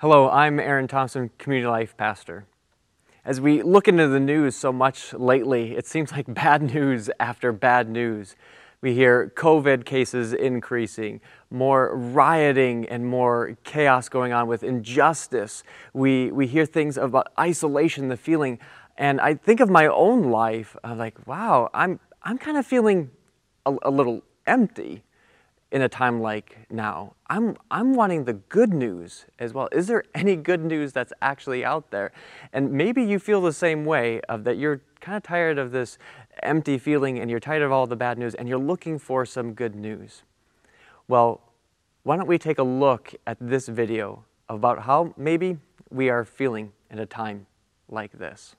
Hello, I'm Aaron Thompson, Community Life Pastor. As we look into the news so much lately, it seems like bad news after bad news. We hear COVID cases increasing, more rioting and more chaos going on with injustice. We, we hear things about isolation, the feeling. And I think of my own life, I'm like, wow, I'm, I'm kind of feeling a, a little empty in a time like now. I'm, I'm wanting the good news as well. Is there any good news that's actually out there? And maybe you feel the same way of that you're kind of tired of this empty feeling and you're tired of all the bad news and you're looking for some good news. Well, why don't we take a look at this video about how maybe we are feeling in a time like this.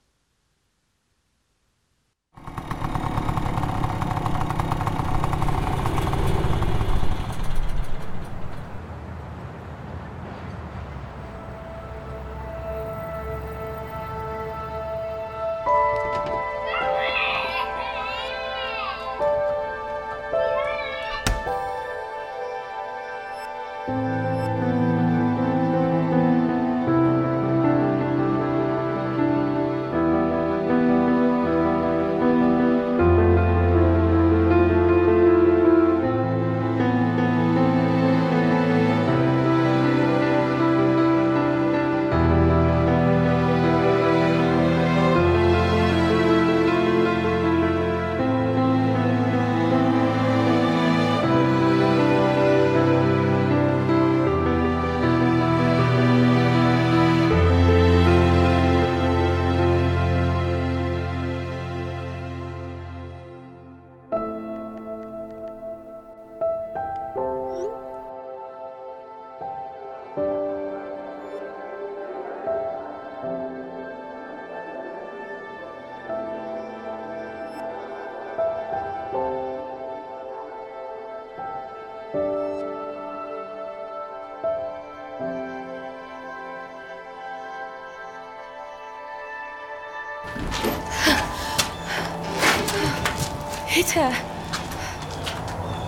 Peter.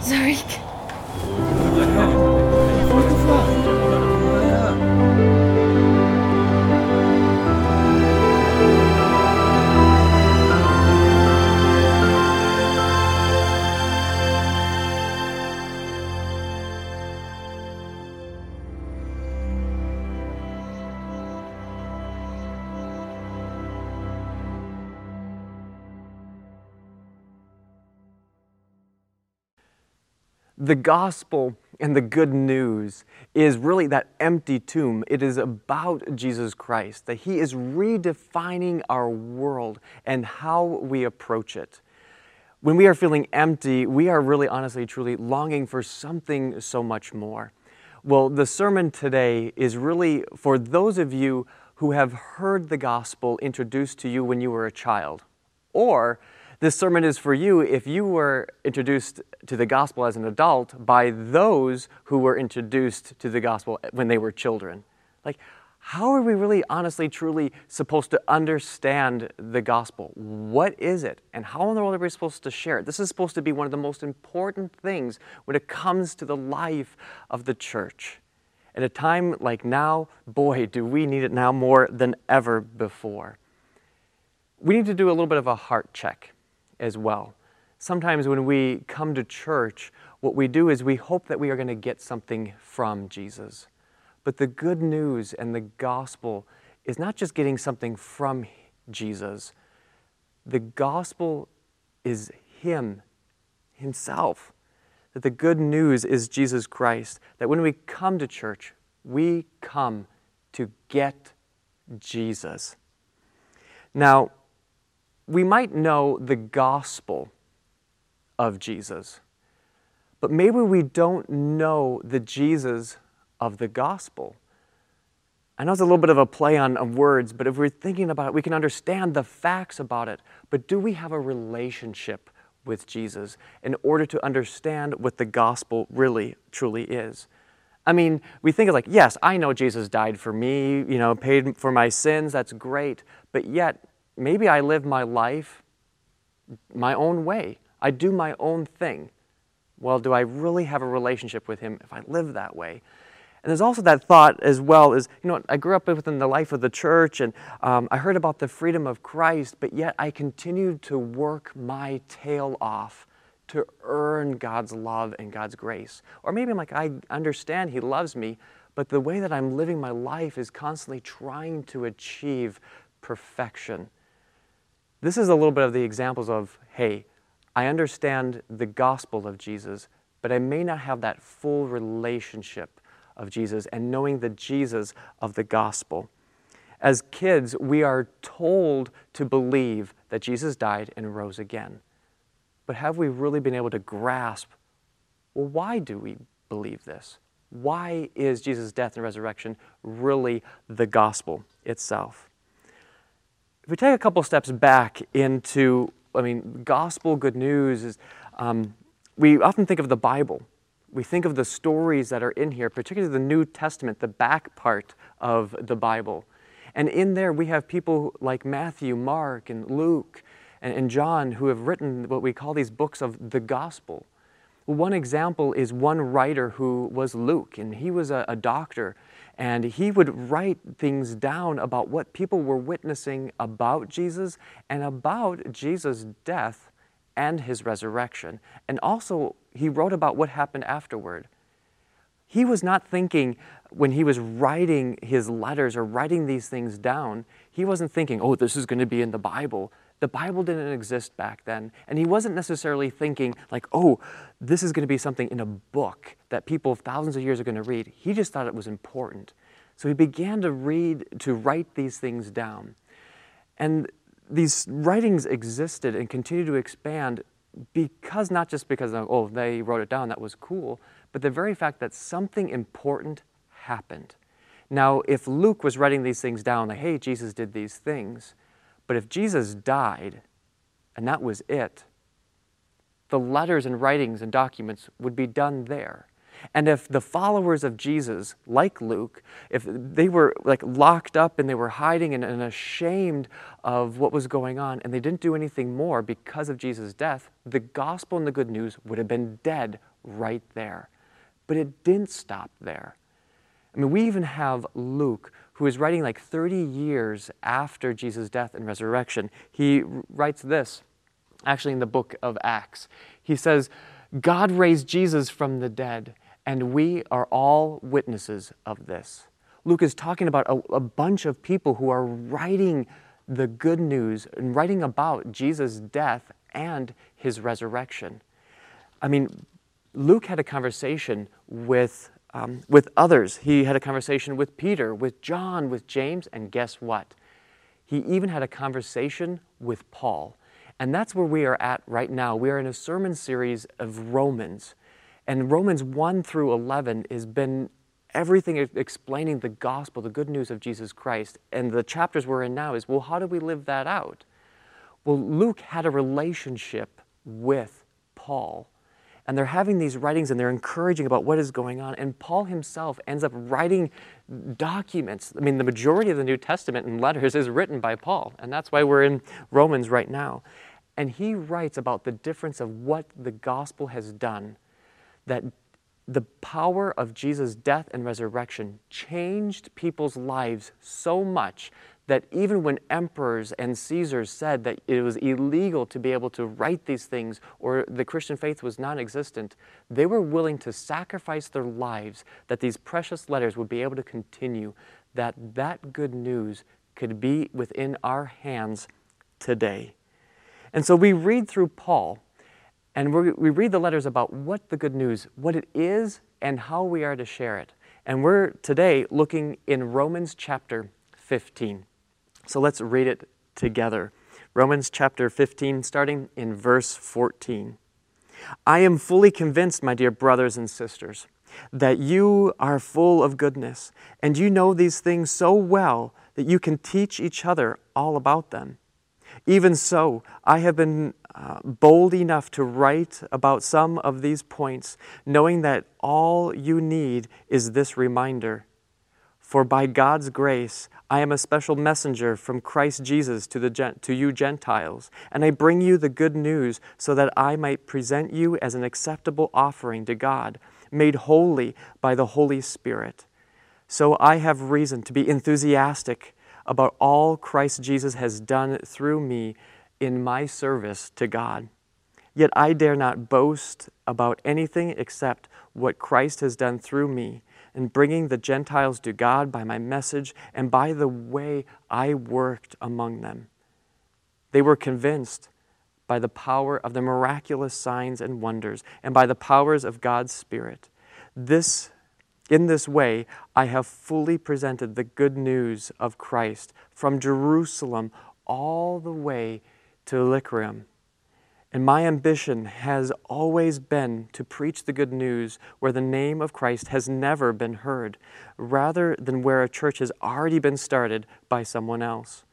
Zarik. The gospel and the good news is really that empty tomb. It is about Jesus Christ, that He is redefining our world and how we approach it. When we are feeling empty, we are really, honestly, truly longing for something so much more. Well, the sermon today is really for those of you who have heard the gospel introduced to you when you were a child, or this sermon is for you if you were introduced to the gospel as an adult by those who were introduced to the gospel when they were children. Like, how are we really, honestly, truly supposed to understand the gospel? What is it? And how in the world are we supposed to share it? This is supposed to be one of the most important things when it comes to the life of the church. At a time like now, boy, do we need it now more than ever before. We need to do a little bit of a heart check as well. Sometimes when we come to church, what we do is we hope that we are going to get something from Jesus. But the good news and the gospel is not just getting something from Jesus, the gospel is Him, Himself. That the good news is Jesus Christ. That when we come to church, we come to get Jesus. Now, we might know the gospel of Jesus, but maybe we don't know the Jesus of the gospel. I know it's a little bit of a play on, words, but if we're thinking about it, we can understand the facts about it. But do we have a relationship with Jesus in order to understand what the gospel really, truly is? I mean, we think of like, yes, I know Jesus died for me, you know, paid for my sins, that's great. But yet, maybe I live my life my own way. I do my own thing. Well, do I really have a relationship with Him if I live that way? And there's also that thought as well is, you know, I grew up within the life of the church and um, I heard about the freedom of Christ, but yet I continued to work my tail off to earn God's love and God's grace. Or maybe I'm like, I understand He loves me, but the way that I'm living my life is constantly trying to achieve perfection. This is a little bit of the examples of, hey, I understand the gospel of Jesus, but I may not have that full relationship of Jesus and knowing the Jesus of the gospel. As kids, we are told to believe that Jesus died and rose again. But have we really been able to grasp, well, why do we believe this? Why is Jesus' death and resurrection really the gospel itself? If we take a couple steps back into, I mean, gospel good news is, um, we often think of the Bible we think of the stories that are in here, particularly the New Testament, the back part of the Bible. And in there, we have people like Matthew, Mark, and Luke, and, and John who have written what we call these books of the gospel. One example is one writer who was Luke, and he was a, a doctor, and he would write things down about what people were witnessing about Jesus and about Jesus' death and his resurrection. And also, he wrote about what happened afterward. He was not thinking when he was writing his letters or writing these things down, he wasn't thinking, oh, this is going to be in the Bible. The Bible didn't exist back then. And he wasn't necessarily thinking, like, oh, this is going to be something in a book that people thousands of years are going to read. He just thought it was important. So he began to read, to write these things down. And these writings existed and continue to expand because not just because of, oh they wrote it down that was cool but the very fact that something important happened now if luke was writing these things down like hey jesus did these things but if jesus died and that was it the letters and writings and documents would be done there and if the followers of Jesus, like Luke, if they were like locked up and they were hiding and, and, ashamed of what was going on and they didn't do anything more because of Jesus' death, the gospel and the good news would have been dead right there. But it didn't stop there. I mean, we even have Luke, who is writing like 30 years after Jesus' death and resurrection. He writes this, actually, in the book of Acts. He says, God raised Jesus from the dead and we are all witnesses of this. Luke is talking about a, a, bunch of people who are writing the good news and writing about Jesus' death and his resurrection. I mean, Luke had a conversation with, um, with others. He had a conversation with Peter, with John, with James, and guess what? He even had a conversation with Paul. And that's where we are at right now. We are in a sermon series of Romans. And Romans 1 through 11 has been everything explaining the gospel, the good news of Jesus Christ. And the chapters we're in now is well, how do we live that out? Well, Luke had a relationship with Paul. And they're having these writings and they're encouraging about what is going on. And Paul himself ends up writing documents. I mean, the majority of the New Testament and letters is written by Paul. And that's why we're in Romans right now. And he writes about the difference of what the gospel has done that the power of Jesus' death and resurrection changed people's lives so much that even when emperors and Caesars said that it was illegal to be able to write these things or the Christian faith was non existent, they were willing to sacrifice their lives that these precious letters would be able to continue, that that good news could be within our hands today. And so we read through Paul and we read the letters about what the good news, what it is, and how we are to share it. And we're today looking in Romans chapter 15. So let's read it together. Romans chapter 15, starting in verse 14. I am fully convinced, my dear brothers and sisters, that you are full of goodness, and you know these things so well that you can teach each other all about them. Even so, I have been uh, bold enough to write about some of these points, knowing that all you need is this reminder. For by God's grace, I am a special messenger from Christ Jesus to, the, to you Gentiles, and I bring you the good news so that I might present you as an acceptable offering to God, made holy by the Holy Spirit. So I have reason to be enthusiastic about all Christ Jesus has done through me in my service to God. Yet I dare not boast about anything except what Christ has done through me in bringing the Gentiles to God by my message and by the way I worked among them. They were convinced by the power of the miraculous signs and wonders and by the powers of God's Spirit. This in this way, I have fully presented the good news of Christ from Jerusalem all the way to Illyricum. And my ambition has always been to preach the good news where the name of Christ has never been heard, rather than where a church has already been started by someone else.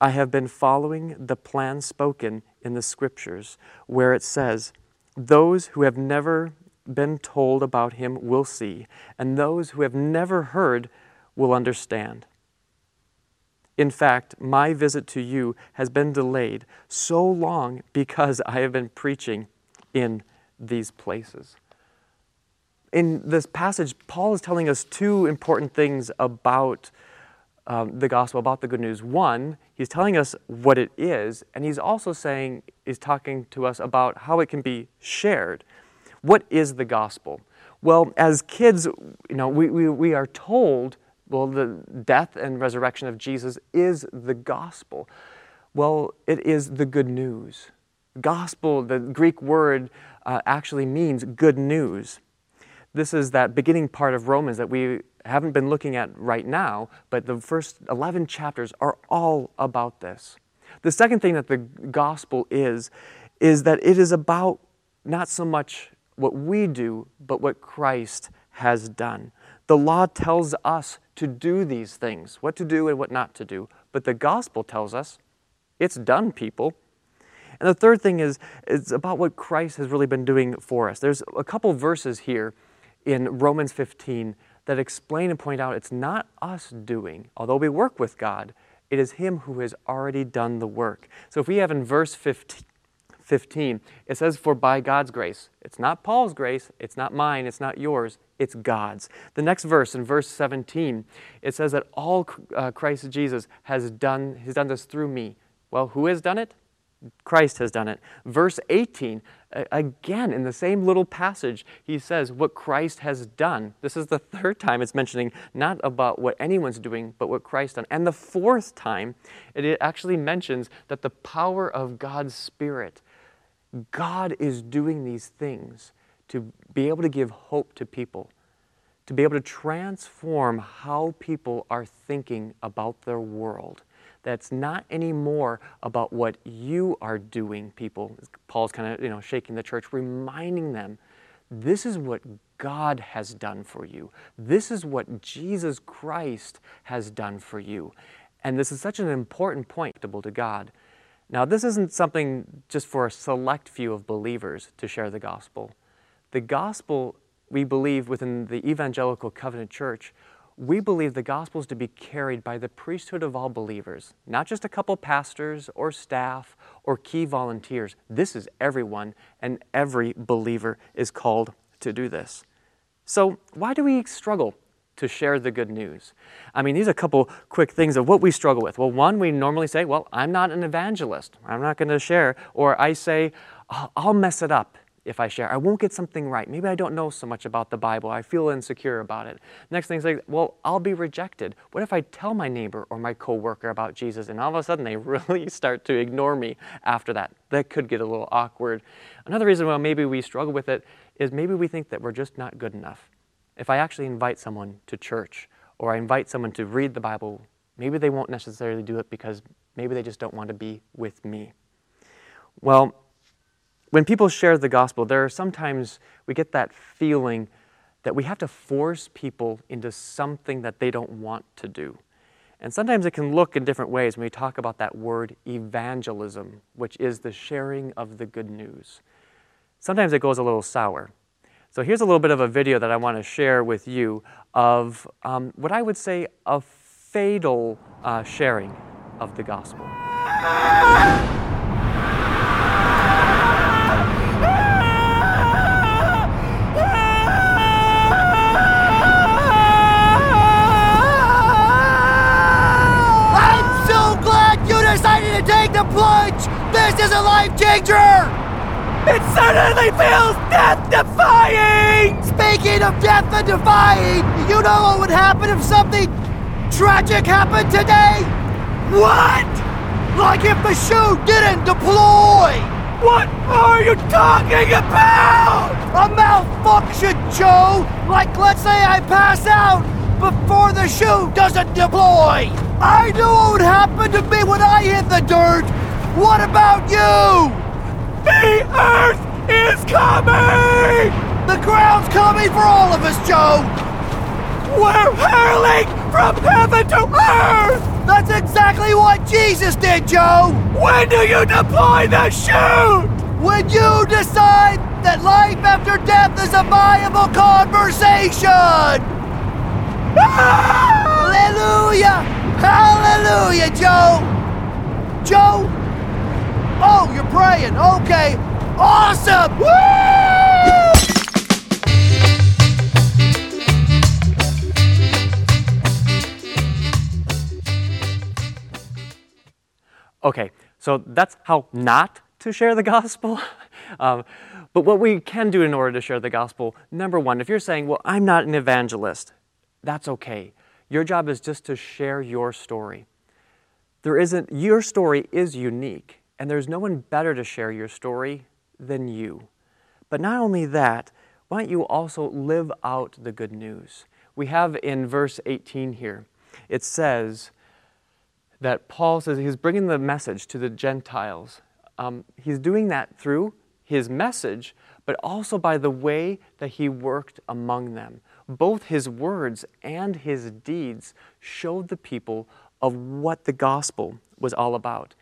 I have been following the plan spoken in the scriptures, where it says, Those who have never been told about him will see, and those who have never heard will understand. In fact, my visit to you has been delayed so long because I have been preaching in these places. In this passage, Paul is telling us two important things about um, the gospel, about the good news. One, he's telling us what it is, and he's also saying, he's talking to us about how it can be shared. What is the gospel? Well, as kids, you know, we, we, we are told, well, the death and resurrection of Jesus is the gospel. Well, it is the good news. Gospel, the Greek word, uh, actually means good news. This is that beginning part of Romans that we haven't been looking at right now, but the first 11 chapters are all about this. The second thing that the gospel is, is that it is about not so much what we do, but what Christ has done. The law tells us to do these things, what to do and what not to do. But the gospel tells us it's done, people. And the third thing is it's about what Christ has really been doing for us. There's a couple verses here in Romans 15 that explain and point out it's not us doing, although we work with God, it is Him who has already done the work. So if we have in verse 15, 15, it says, For by God's grace. It's not Paul's grace, it's not mine, it's not yours, it's God's. The next verse, in verse 17, it says that all uh, Christ Jesus has done, he's done this through me. Well, who has done it? Christ has done it. Verse 18, again, in the same little passage, he says what Christ has done. This is the third time it's mentioning not about what anyone's doing, but what Christ done. And the fourth time, it actually mentions that the power of God's Spirit God is doing these things to be able to give hope to people, to be able to transform how people are thinking about their world. That's not anymore about what you are doing, people. Paul's kind of, you know, shaking the church, reminding them this is what God has done for you. This is what Jesus Christ has done for you. And this is such an important point to God. Now, this isn't something just for a select few of believers to share the gospel. The gospel, we believe within the Evangelical Covenant Church, we believe the gospel is to be carried by the priesthood of all believers, not just a couple pastors or staff or key volunteers. This is everyone, and every believer is called to do this. So, why do we struggle to share the good news. I mean, these are a couple quick things of what we struggle with. Well, one, we normally say, Well, I'm not an evangelist. I'm not going to share. Or I say, I'll mess it up if I share. I won't get something right. Maybe I don't know so much about the Bible. I feel insecure about it. Next thing is like, well, I'll be rejected. What if I tell my neighbor or my coworker about Jesus and all of a sudden they really start to ignore me after that? That could get a little awkward. Another reason why maybe we struggle with it is maybe we think that we're just not good enough. If I actually invite someone to church or I invite someone to read the Bible, maybe they won't necessarily do it because maybe they just don't want to be with me. Well, when people share the gospel, there are sometimes we get that feeling that we have to force people into something that they don't want to do. And sometimes it can look in different ways when we talk about that word evangelism, which is the sharing of the good news. Sometimes it goes a little sour. So here's a little bit of a video that I want to share with you of um, what I would say a fatal uh, sharing of the gospel. I'm so glad you decided to take the plunge. This is a life changer. It certainly feels death defying! Speaking of death and defying, you know what would happen if something tragic happened today? What? Like if the chute didn't deploy! What are you talking about? A malfunction, Joe! Like, let's say I pass out before the chute doesn't deploy! I knew what would happen to me when I hit the dirt! What about you? The Earth is coming! The ground's coming for all of us, Joe! We're hurling from heaven to earth! That's exactly what Jesus did, Joe! When do you deploy the chute? When you decide that life after death is a viable conversation! Ah! Hallelujah! Hallelujah, Joe! Joe? Praying. Okay. Awesome! Woo! Okay, so that's how not to share the gospel. um, but what we can do in order to share the gospel, number one, if you're saying, well, I'm not an evangelist, that's okay. Your job is just to share your story. There isn't, your story is unique, and there's no one better to share your story than you. But not only that, why don't you also live out the good news? We have in verse 18 here, it says, that Paul says he's bringing the message to the Gentiles. Um, he's doing that through his message, but also by the way that he worked among them. Both his words and his deeds showed the people of what the gospel was all about.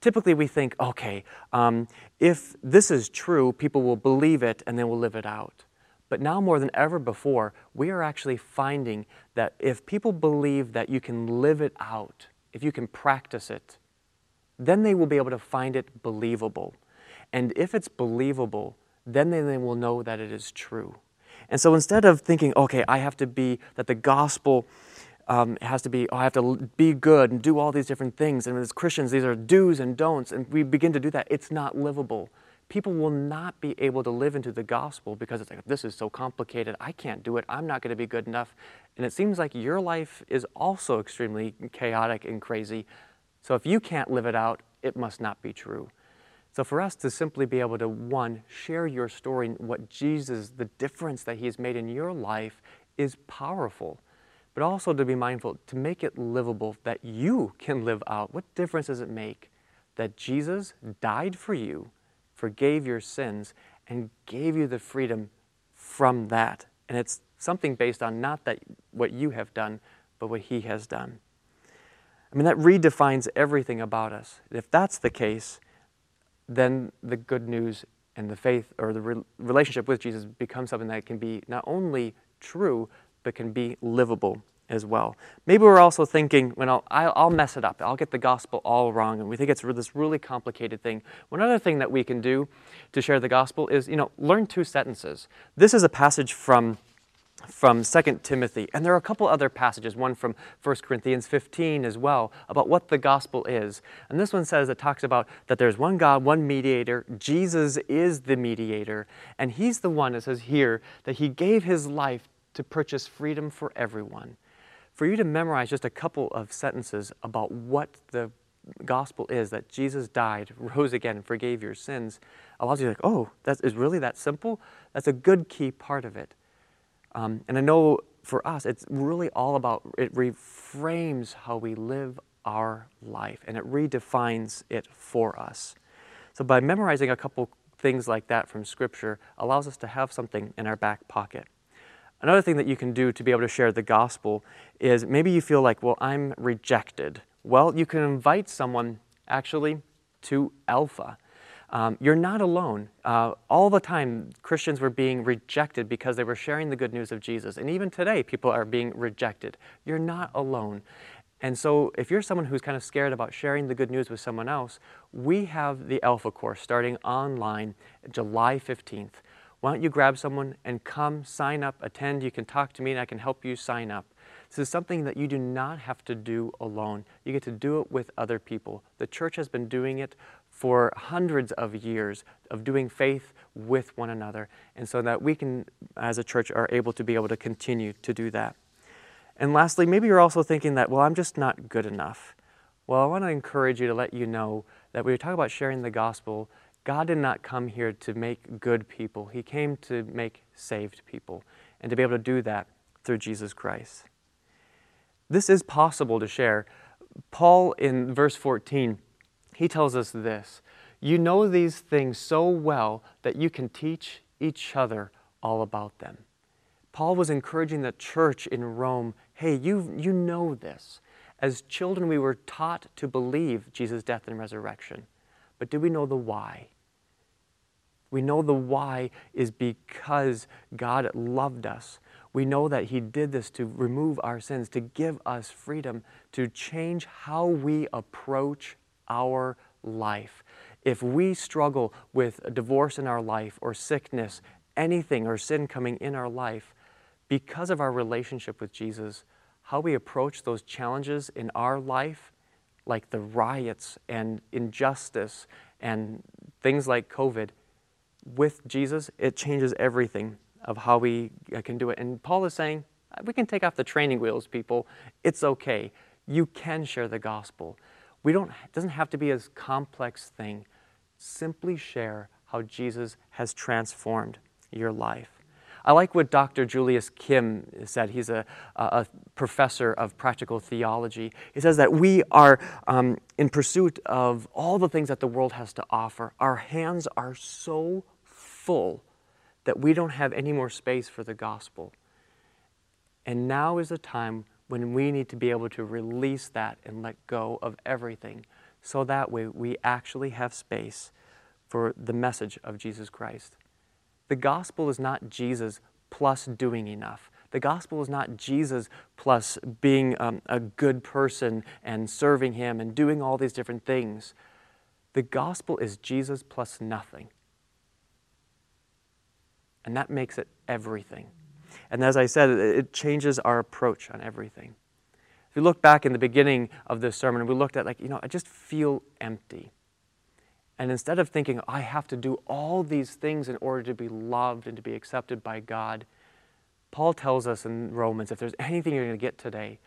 Typically, we think, okay, um, if this is true, people will believe it and they will live it out. But now more than ever before, we are actually finding that if people believe that you can live it out, if you can practice it, then they will be able to find it believable. And if it's believable, then they will know that it is true. And so instead of thinking, okay, I have to be, that the gospel um, it has to be, oh, I have to be good and do all these different things. And as Christians, these are do's and don'ts. And we begin to do that. It's not livable. People will not be able to live into the gospel because it's like, this is so complicated. I can't do it. I'm not going to be good enough. And it seems like your life is also extremely chaotic and crazy. So if you can't live it out, it must not be true. So for us to simply be able to, one, share your story, and what Jesus, the difference that He has made in your life is powerful. But also to be mindful, to make it livable, that you can live out. What difference does it make that Jesus died for you, forgave your sins, and gave you the freedom from that? And it's something based on not that what you have done, but what He has done. I mean, that redefines everything about us. If that's the case, then the good news and the faith or the re- relationship with Jesus becomes something that can be not only true, but can be livable as well. Maybe we're also thinking, well, I'll, I'll mess it up. I'll get the gospel all wrong. And we think it's this really complicated thing. One other thing that we can do to share the gospel is, you know, learn two sentences. This is a passage from from 2 Timothy. And there are a couple other passages, one from 1 Corinthians 15 as well, about what the gospel is. And this one says, it talks about that there's one God, one mediator. Jesus is the mediator. And he's the one, it says here, that he gave his life to purchase freedom for everyone. For you to memorize just a couple of sentences about what the gospel is that Jesus died, rose again, forgave your sins allows you to like, oh, that is really that simple? That's a good key part of it. Um, and I know for us, it's really all about, it reframes how we live our life and it redefines it for us. So by memorizing a couple things like that from Scripture allows us to have something in our back pocket. Another thing that you can do to be able to share the gospel is maybe you feel like, well, I'm rejected. Well, you can invite someone actually to Alpha. Um, you're not alone. Uh, all the time, Christians were being rejected because they were sharing the good news of Jesus. And even today, people are being rejected. You're not alone. And so, if you're someone who's kind of scared about sharing the good news with someone else, we have the Alpha course starting online July 15th. Why don't you grab someone and come sign up, attend? You can talk to me and I can help you sign up. This is something that you do not have to do alone. You get to do it with other people. The church has been doing it for hundreds of years of doing faith with one another, and so that we can, as a church, are able to be able to continue to do that. And lastly, maybe you're also thinking that, well, I'm just not good enough. Well, I want to encourage you to let you know that when we talk about sharing the gospel, God did not come here to make good people. He came to make saved people and to be able to do that through Jesus Christ. This is possible to share. Paul, in verse 14, he tells us this You know these things so well that you can teach each other all about them. Paul was encouraging the church in Rome hey, you, you know this. As children, we were taught to believe Jesus' death and resurrection. But do we know the why? We know the why is because God loved us. We know that He did this to remove our sins, to give us freedom, to change how we approach our life. If we struggle with a divorce in our life, or sickness, anything, or sin coming in our life, because of our relationship with Jesus, how we approach those challenges in our life, like the riots and injustice and things like COVID, with Jesus, it changes everything of how we uh, can do it. And Paul is saying, uh, we can take off the training wheels, people. It's okay. You can share the gospel. We don't, it doesn't have to be a complex thing. Simply share how Jesus has transformed your life. I like what Dr. Julius Kim said. He's a, a professor of practical theology. He says that we are um, in pursuit of all the things that the world has to offer. Our hands are so full that we don't have any more space for the gospel. And now is the time when we need to be able to release that and let go of everything so that way we actually have space for the message of Jesus Christ. The gospel is not Jesus plus doing enough. The gospel is not Jesus plus being um, a good person and serving Him and doing all these different things. The gospel is Jesus plus nothing. And that makes it everything. And as I said, it changes our approach on everything. If you look back in the beginning of this sermon, we looked at, like, you know, I just feel empty. And instead of thinking, I have to do all these things in order to be loved and to be accepted by God, Paul tells us in Romans if there's anything you're going to get today,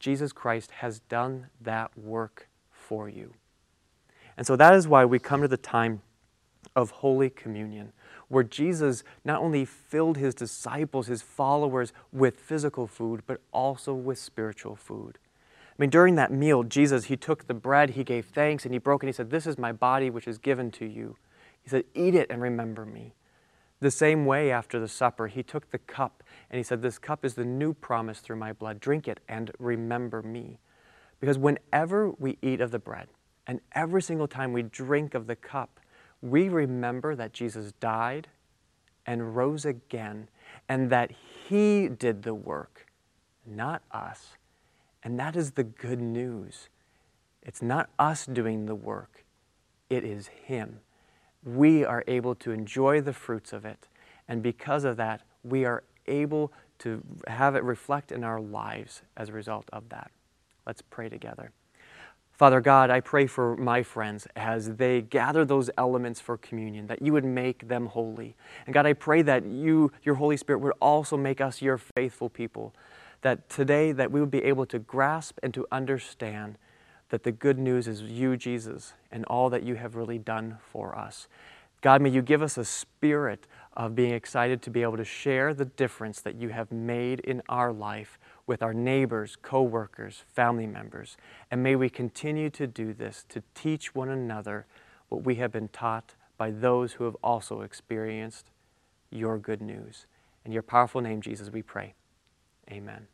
Jesus Christ has done that work for you. And so that is why we come to the time of Holy Communion, where Jesus not only filled his disciples, his followers, with physical food, but also with spiritual food. I mean, during that meal, Jesus, he took the bread, he gave thanks, and he broke it. He said, This is my body which is given to you. He said, Eat it and remember me. The same way, after the supper, he took the cup and he said, This cup is the new promise through my blood. Drink it and remember me. Because whenever we eat of the bread, and every single time we drink of the cup, we remember that Jesus died and rose again, and that he did the work, not us. And that is the good news. It's not us doing the work, it is Him. We are able to enjoy the fruits of it. And because of that, we are able to have it reflect in our lives as a result of that. Let's pray together. Father God, I pray for my friends as they gather those elements for communion, that you would make them holy. And God, I pray that you, your Holy Spirit, would also make us your faithful people, that today that we would be able to grasp and to understand that the good news is you, Jesus, and all that you have really done for us. God, may you give us a spirit of being excited to be able to share the difference that you have made in our life with our neighbors, co-workers, family members. And may we continue to do this, to teach one another what we have been taught by those who have also experienced your good news. In your powerful name, Jesus, we pray. Amen.